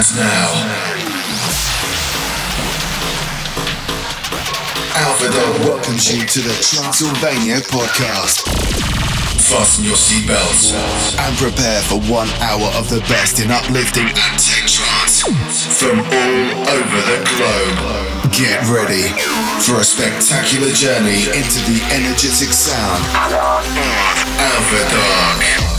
And now, Alpha Dog welcomes you to the Transylvania podcast. Fasten your seatbelts and prepare for one hour of the best in uplifting and tech trance from all over the globe. Get ready for a spectacular journey into the energetic sound of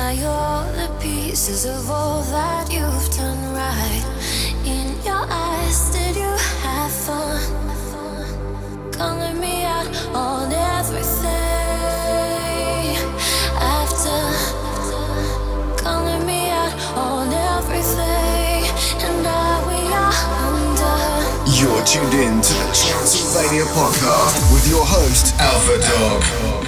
All the pieces of all that you've done right. In your eyes, did you have fun? Calling me out on everything. After calling me out on everything, and now we are under. You're tuned in to the Transylvania podcast with your host, Alpha Dog.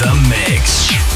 The mix.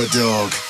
Alpha Dog.